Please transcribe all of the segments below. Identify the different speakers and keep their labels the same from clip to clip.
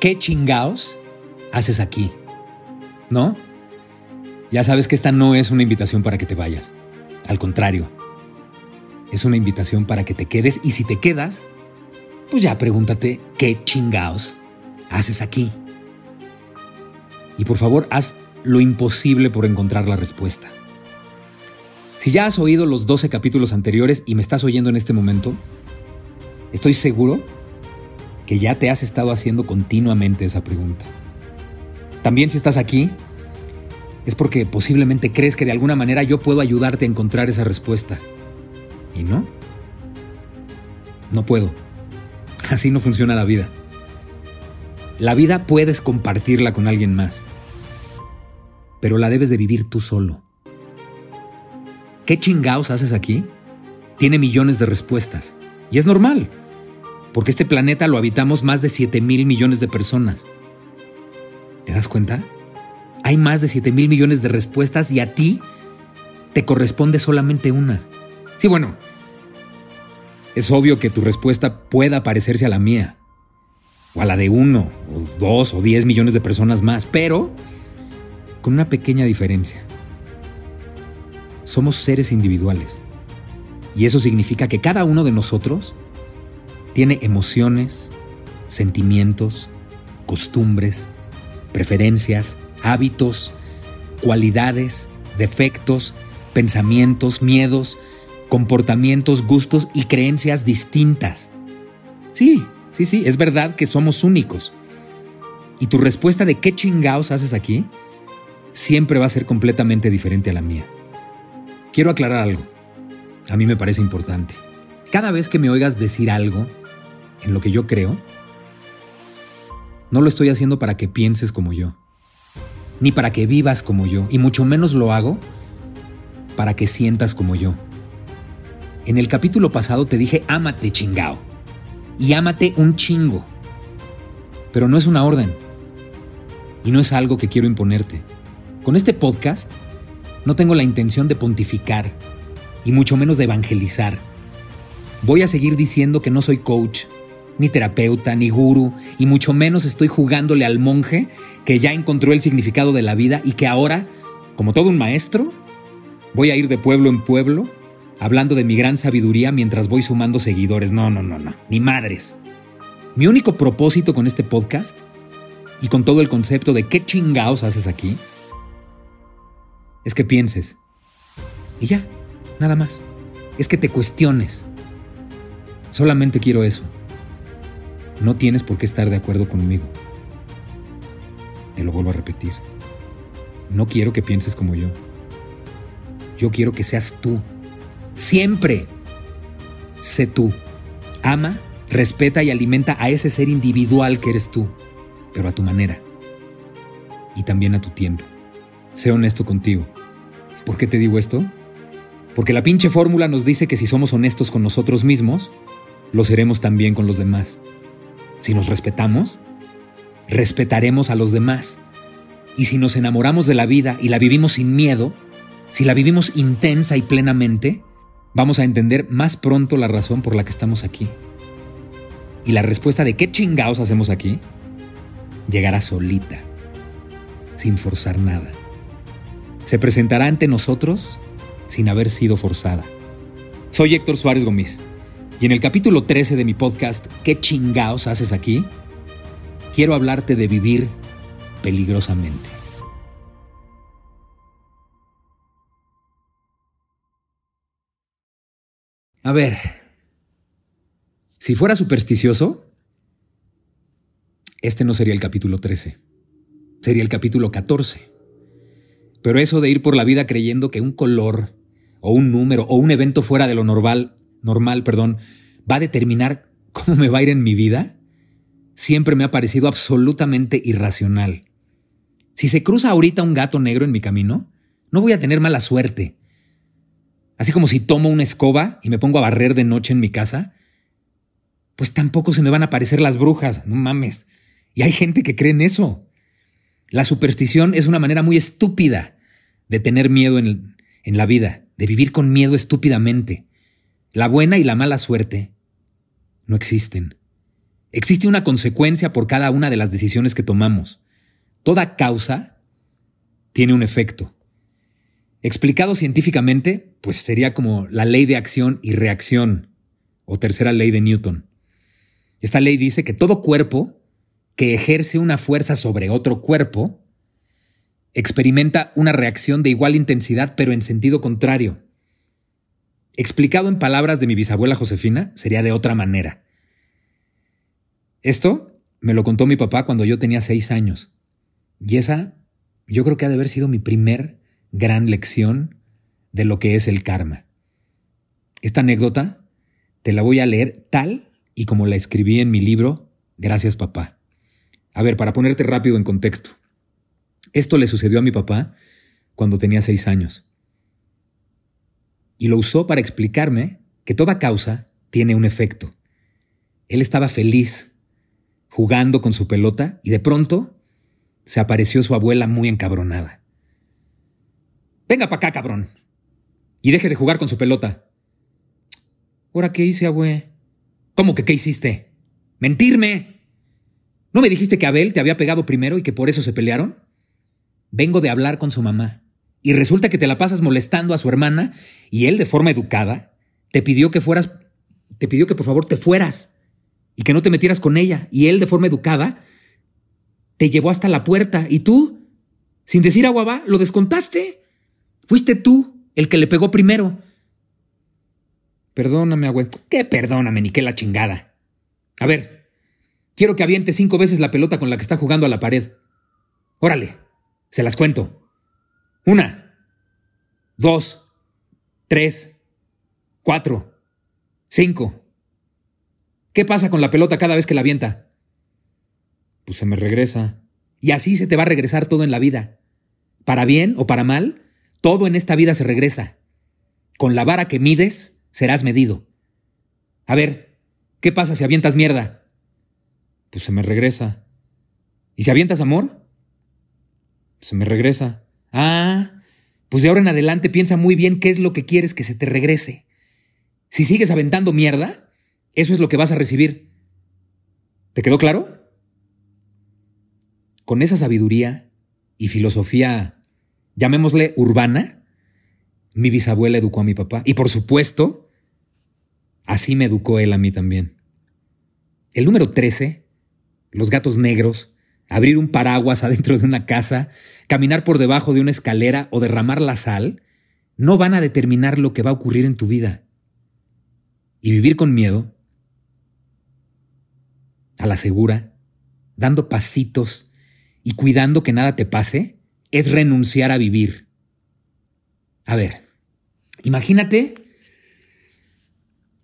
Speaker 1: ¿Qué chingaos haces aquí? ¿No? Ya sabes que esta no es una invitación para que te vayas. Al contrario, es una invitación para que te quedes y si te quedas, pues ya pregúntate qué chingaos haces aquí. Y por favor, haz lo imposible por encontrar la respuesta. Si ya has oído los 12 capítulos anteriores y me estás oyendo en este momento, estoy seguro que ya te has estado haciendo continuamente esa pregunta. También si estás aquí, es porque posiblemente crees que de alguna manera yo puedo ayudarte a encontrar esa respuesta. ¿Y no? No puedo. Así no funciona la vida. La vida puedes compartirla con alguien más, pero la debes de vivir tú solo. ¿Qué chingaos haces aquí? Tiene millones de respuestas. Y es normal, porque este planeta lo habitamos más de 7 mil millones de personas. ¿Te das cuenta? Hay más de 7 mil millones de respuestas y a ti te corresponde solamente una. Sí, bueno, es obvio que tu respuesta pueda parecerse a la mía, o a la de uno, o dos, o diez millones de personas más, pero con una pequeña diferencia. Somos seres individuales, y eso significa que cada uno de nosotros tiene emociones, sentimientos, costumbres, preferencias, hábitos, cualidades, defectos, pensamientos, miedos, comportamientos, gustos y creencias distintas. Sí, sí, sí, es verdad que somos únicos. Y tu respuesta de qué chingaos haces aquí siempre va a ser completamente diferente a la mía. Quiero aclarar algo. A mí me parece importante. Cada vez que me oigas decir algo en lo que yo creo, no lo estoy haciendo para que pienses como yo, ni para que vivas como yo, y mucho menos lo hago para que sientas como yo. En el capítulo pasado te dije ámate chingao. Y ámate un chingo. Pero no es una orden. Y no es algo que quiero imponerte. Con este podcast no tengo la intención de pontificar y mucho menos de evangelizar. Voy a seguir diciendo que no soy coach, ni terapeuta, ni guru, y mucho menos estoy jugándole al monje que ya encontró el significado de la vida y que ahora, como todo un maestro, voy a ir de pueblo en pueblo hablando de mi gran sabiduría mientras voy sumando seguidores. No, no, no, no, ni madres. Mi único propósito con este podcast y con todo el concepto de qué chingaos haces aquí es que pienses. Y ya, nada más. Es que te cuestiones. Solamente quiero eso. No tienes por qué estar de acuerdo conmigo. Te lo vuelvo a repetir. No quiero que pienses como yo. Yo quiero que seas tú Siempre. Sé tú. Ama, respeta y alimenta a ese ser individual que eres tú, pero a tu manera. Y también a tu tiempo. Sé honesto contigo. ¿Por qué te digo esto? Porque la pinche fórmula nos dice que si somos honestos con nosotros mismos, lo seremos también con los demás. Si nos respetamos, respetaremos a los demás. Y si nos enamoramos de la vida y la vivimos sin miedo, si la vivimos intensa y plenamente, vamos a entender más pronto la razón por la que estamos aquí. Y la respuesta de qué chingados hacemos aquí llegará solita, sin forzar nada. Se presentará ante nosotros sin haber sido forzada. Soy Héctor Suárez Gómez y en el capítulo 13 de mi podcast ¿Qué chingados haces aquí? Quiero hablarte de vivir peligrosamente. A ver, si fuera supersticioso, este no sería el capítulo 13, sería el capítulo 14. Pero eso de ir por la vida creyendo que un color o un número o un evento fuera de lo normal, normal, perdón, va a determinar cómo me va a ir en mi vida siempre me ha parecido absolutamente irracional. Si se cruza ahorita un gato negro en mi camino, no voy a tener mala suerte. Así como si tomo una escoba y me pongo a barrer de noche en mi casa, pues tampoco se me van a aparecer las brujas, no mames. Y hay gente que cree en eso. La superstición es una manera muy estúpida de tener miedo en, en la vida, de vivir con miedo estúpidamente. La buena y la mala suerte no existen. Existe una consecuencia por cada una de las decisiones que tomamos. Toda causa tiene un efecto. Explicado científicamente, pues sería como la ley de acción y reacción, o tercera ley de Newton. Esta ley dice que todo cuerpo que ejerce una fuerza sobre otro cuerpo experimenta una reacción de igual intensidad pero en sentido contrario. Explicado en palabras de mi bisabuela Josefina, sería de otra manera. Esto me lo contó mi papá cuando yo tenía seis años. Y esa yo creo que ha de haber sido mi primer gran lección de lo que es el karma. Esta anécdota te la voy a leer tal y como la escribí en mi libro Gracias papá. A ver, para ponerte rápido en contexto. Esto le sucedió a mi papá cuando tenía seis años. Y lo usó para explicarme que toda causa tiene un efecto. Él estaba feliz jugando con su pelota y de pronto se apareció su abuela muy encabronada. Venga para acá, cabrón. Y deje de jugar con su pelota. ¿Ahora qué hice, abue? ¿Cómo que qué hiciste? ¡Mentirme! ¿No me dijiste que Abel te había pegado primero y que por eso se pelearon? Vengo de hablar con su mamá. Y resulta que te la pasas molestando a su hermana y él, de forma educada, te pidió que fueras. te pidió que por favor te fueras y que no te metieras con ella. Y él, de forma educada, te llevó hasta la puerta. Y tú, sin decir agua lo descontaste. Fuiste tú el que le pegó primero. Perdóname, agua. ¿Qué perdóname, ni qué la chingada? A ver, quiero que aviente cinco veces la pelota con la que está jugando a la pared. Órale, se las cuento. Una, dos, tres, cuatro, cinco. ¿Qué pasa con la pelota cada vez que la avienta? Pues se me regresa. Y así se te va a regresar todo en la vida. Para bien o para mal, todo en esta vida se regresa. Con la vara que mides, serás medido. A ver, ¿qué pasa si avientas mierda? Pues se me regresa. ¿Y si avientas amor? Se me regresa. Ah, pues de ahora en adelante piensa muy bien qué es lo que quieres que se te regrese. Si sigues aventando mierda, eso es lo que vas a recibir. ¿Te quedó claro? Con esa sabiduría y filosofía, llamémosle urbana, mi bisabuela educó a mi papá. Y por supuesto, así me educó él a mí también. El número 13, los gatos negros, abrir un paraguas adentro de una casa, caminar por debajo de una escalera o derramar la sal, no van a determinar lo que va a ocurrir en tu vida. Y vivir con miedo a la segura, dando pasitos y cuidando que nada te pase, es renunciar a vivir. A ver, imagínate,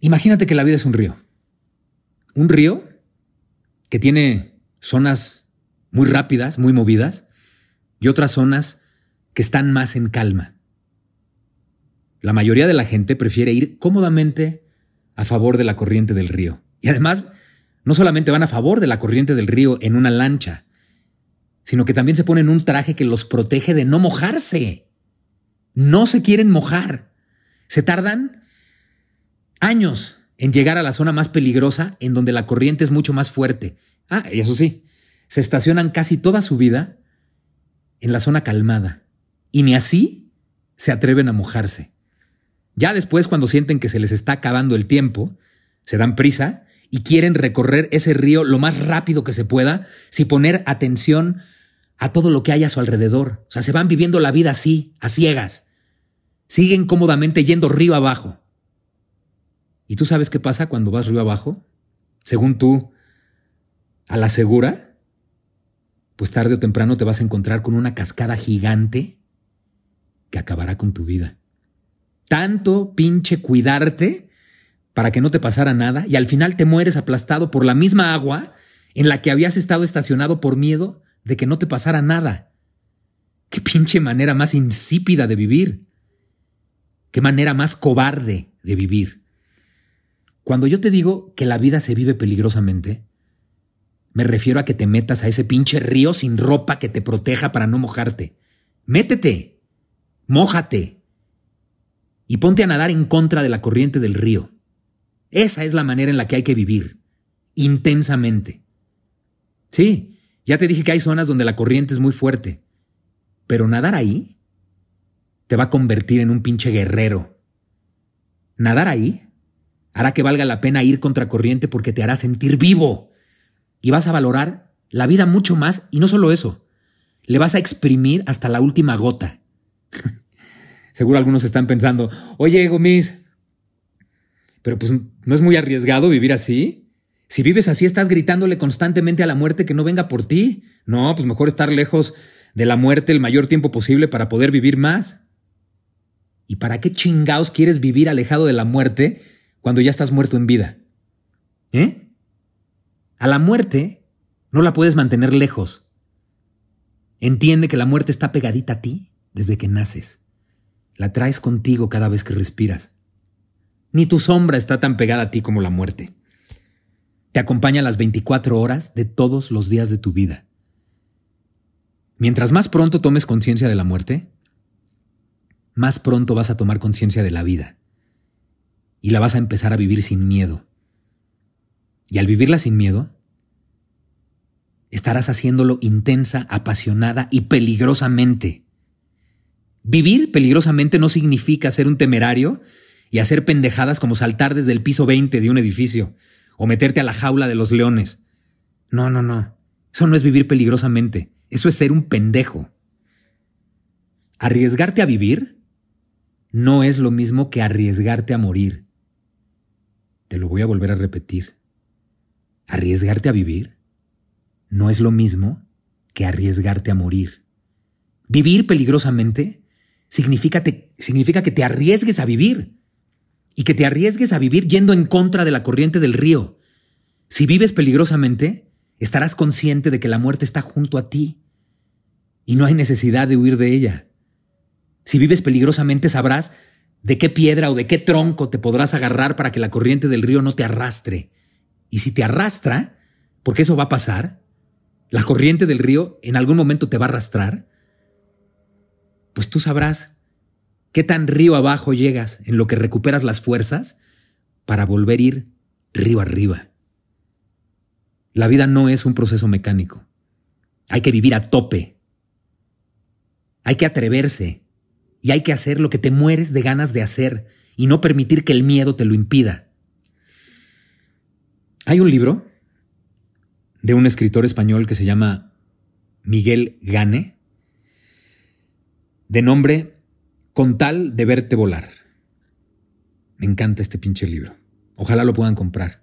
Speaker 1: imagínate que la vida es un río. Un río que tiene zonas muy rápidas, muy movidas, y otras zonas que están más en calma. La mayoría de la gente prefiere ir cómodamente a favor de la corriente del río. Y además no solamente van a favor de la corriente del río en una lancha, sino que también se ponen un traje que los protege de no mojarse. No se quieren mojar. Se tardan años en llegar a la zona más peligrosa en donde la corriente es mucho más fuerte. Ah, y eso sí, se estacionan casi toda su vida en la zona calmada. Y ni así se atreven a mojarse. Ya después, cuando sienten que se les está acabando el tiempo, se dan prisa y quieren recorrer ese río lo más rápido que se pueda, sin poner atención a todo lo que hay a su alrededor. O sea, se van viviendo la vida así, a ciegas. Siguen cómodamente yendo río abajo. ¿Y tú sabes qué pasa cuando vas río abajo? Según tú, a la segura, pues tarde o temprano te vas a encontrar con una cascada gigante que acabará con tu vida. Tanto pinche cuidarte para que no te pasara nada y al final te mueres aplastado por la misma agua en la que habías estado estacionado por miedo de que no te pasara nada. Qué pinche manera más insípida de vivir. Qué manera más cobarde de vivir. Cuando yo te digo que la vida se vive peligrosamente, me refiero a que te metas a ese pinche río sin ropa que te proteja para no mojarte. Métete, mójate y ponte a nadar en contra de la corriente del río. Esa es la manera en la que hay que vivir, intensamente. Sí, ya te dije que hay zonas donde la corriente es muy fuerte, pero nadar ahí te va a convertir en un pinche guerrero. Nadar ahí hará que valga la pena ir contra corriente porque te hará sentir vivo y vas a valorar la vida mucho más y no solo eso, le vas a exprimir hasta la última gota. Seguro algunos están pensando, oye Gomis, pero pues no es muy arriesgado vivir así. Si vives así, estás gritándole constantemente a la muerte que no venga por ti. No, pues mejor estar lejos de la muerte el mayor tiempo posible para poder vivir más. ¿Y para qué chingaos quieres vivir alejado de la muerte cuando ya estás muerto en vida? ¿Eh? A la muerte no la puedes mantener lejos. Entiende que la muerte está pegadita a ti desde que naces. La traes contigo cada vez que respiras. Ni tu sombra está tan pegada a ti como la muerte. Te acompaña las 24 horas de todos los días de tu vida. Mientras más pronto tomes conciencia de la muerte, más pronto vas a tomar conciencia de la vida. Y la vas a empezar a vivir sin miedo. Y al vivirla sin miedo, estarás haciéndolo intensa, apasionada y peligrosamente. Vivir peligrosamente no significa ser un temerario y hacer pendejadas como saltar desde el piso 20 de un edificio o meterte a la jaula de los leones. No, no, no. Eso no es vivir peligrosamente. Eso es ser un pendejo. Arriesgarte a vivir no es lo mismo que arriesgarte a morir. Te lo voy a volver a repetir. Arriesgarte a vivir no es lo mismo que arriesgarte a morir. Vivir peligrosamente significa, significa que te arriesgues a vivir y que te arriesgues a vivir yendo en contra de la corriente del río. Si vives peligrosamente, estarás consciente de que la muerte está junto a ti y no hay necesidad de huir de ella. Si vives peligrosamente, sabrás de qué piedra o de qué tronco te podrás agarrar para que la corriente del río no te arrastre. Y si te arrastra, porque eso va a pasar, la corriente del río en algún momento te va a arrastrar, pues tú sabrás ¿Qué tan río abajo llegas en lo que recuperas las fuerzas para volver a ir río arriba? La vida no es un proceso mecánico. Hay que vivir a tope. Hay que atreverse y hay que hacer lo que te mueres de ganas de hacer y no permitir que el miedo te lo impida. Hay un libro de un escritor español que se llama Miguel Gane, de nombre con tal de verte volar. Me encanta este pinche libro. Ojalá lo puedan comprar.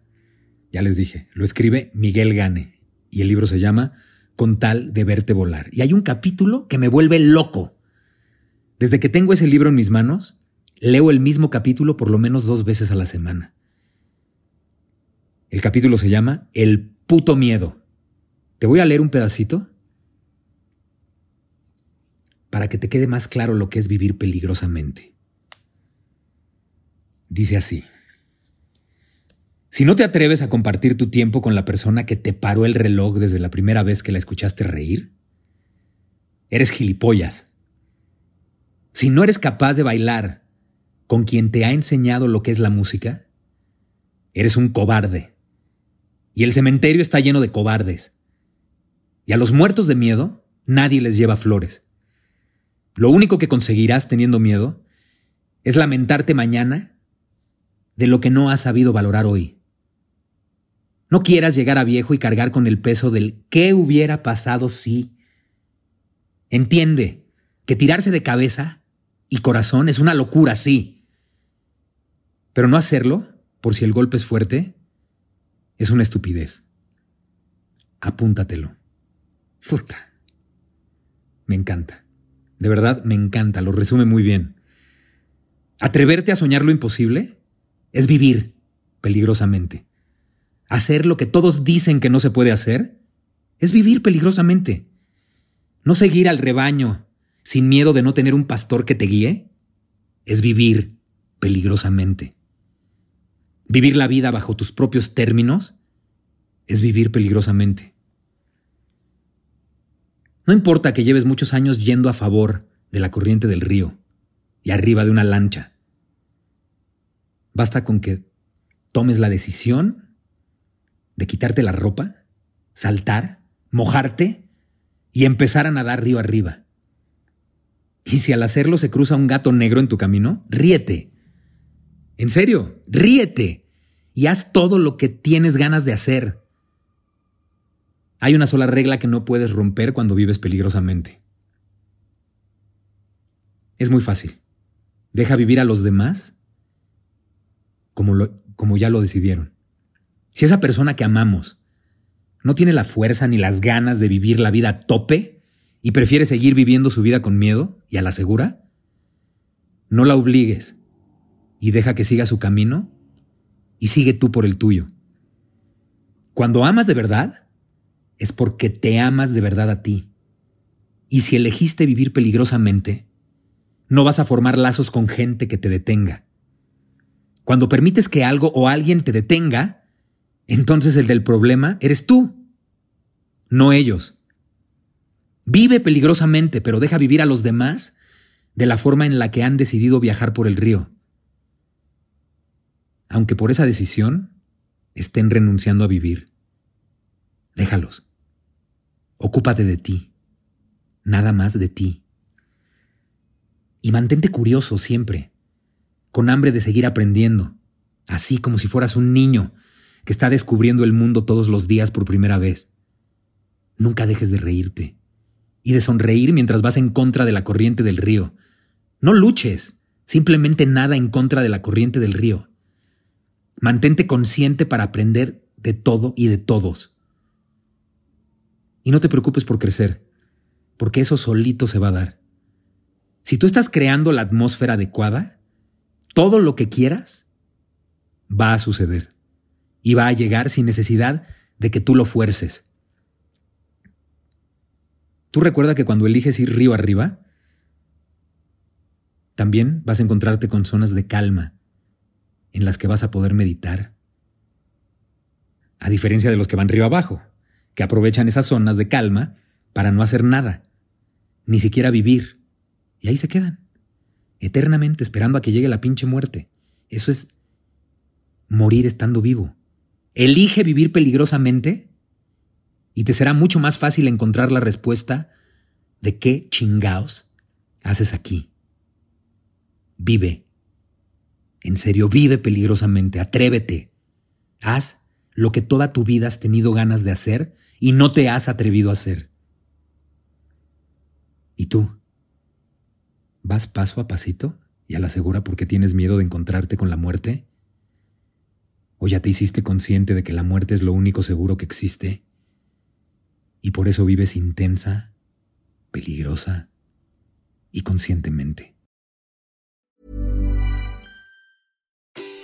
Speaker 1: Ya les dije, lo escribe Miguel Gane y el libro se llama Con tal de verte volar. Y hay un capítulo que me vuelve loco. Desde que tengo ese libro en mis manos, leo el mismo capítulo por lo menos dos veces a la semana. El capítulo se llama El puto miedo. Te voy a leer un pedacito para que te quede más claro lo que es vivir peligrosamente. Dice así, si no te atreves a compartir tu tiempo con la persona que te paró el reloj desde la primera vez que la escuchaste reír, eres gilipollas. Si no eres capaz de bailar con quien te ha enseñado lo que es la música, eres un cobarde. Y el cementerio está lleno de cobardes. Y a los muertos de miedo nadie les lleva flores. Lo único que conseguirás teniendo miedo es lamentarte mañana de lo que no has sabido valorar hoy. No quieras llegar a viejo y cargar con el peso del qué hubiera pasado si. Entiende que tirarse de cabeza y corazón es una locura, sí. Pero no hacerlo, por si el golpe es fuerte, es una estupidez. Apúntatelo. Puta. Me encanta. De verdad, me encanta, lo resume muy bien. Atreverte a soñar lo imposible es vivir, peligrosamente. Hacer lo que todos dicen que no se puede hacer es vivir peligrosamente. No seguir al rebaño sin miedo de no tener un pastor que te guíe es vivir peligrosamente. Vivir la vida bajo tus propios términos es vivir peligrosamente. No importa que lleves muchos años yendo a favor de la corriente del río y arriba de una lancha. Basta con que tomes la decisión de quitarte la ropa, saltar, mojarte y empezar a nadar río arriba. Y si al hacerlo se cruza un gato negro en tu camino, ríete. En serio, ríete y haz todo lo que tienes ganas de hacer. Hay una sola regla que no puedes romper cuando vives peligrosamente. Es muy fácil. Deja vivir a los demás como, como ya lo decidieron. Si esa persona que amamos no tiene la fuerza ni las ganas de vivir la vida a tope y prefiere seguir viviendo su vida con miedo y a la segura, no la obligues y deja que siga su camino y sigue tú por el tuyo. Cuando amas de verdad, es porque te amas de verdad a ti. Y si elegiste vivir peligrosamente, no vas a formar lazos con gente que te detenga. Cuando permites que algo o alguien te detenga, entonces el del problema eres tú, no ellos. Vive peligrosamente, pero deja vivir a los demás de la forma en la que han decidido viajar por el río. Aunque por esa decisión estén renunciando a vivir. Déjalos. Ocúpate de ti, nada más de ti. Y mantente curioso siempre, con hambre de seguir aprendiendo, así como si fueras un niño que está descubriendo el mundo todos los días por primera vez. Nunca dejes de reírte y de sonreír mientras vas en contra de la corriente del río. No luches, simplemente nada en contra de la corriente del río. Mantente consciente para aprender de todo y de todos. Y no te preocupes por crecer, porque eso solito se va a dar. Si tú estás creando la atmósfera adecuada, todo lo que quieras va a suceder y va a llegar sin necesidad de que tú lo fuerces. Tú recuerda que cuando eliges ir río arriba, también vas a encontrarte con zonas de calma en las que vas a poder meditar. A diferencia de los que van río abajo, que aprovechan esas zonas de calma para no hacer nada, ni siquiera vivir. Y ahí se quedan, eternamente esperando a que llegue la pinche muerte. Eso es morir estando vivo. Elige vivir peligrosamente y te será mucho más fácil encontrar la respuesta de qué chingaos haces aquí. Vive. En serio, vive peligrosamente, atrévete. Haz lo que toda tu vida has tenido ganas de hacer y no te has atrevido a hacer. ¿Y tú? ¿Vas paso a pasito y a la segura porque tienes miedo de encontrarte con la muerte? ¿O ya te hiciste consciente de que la muerte es lo único seguro que existe? Y por eso vives intensa, peligrosa y conscientemente.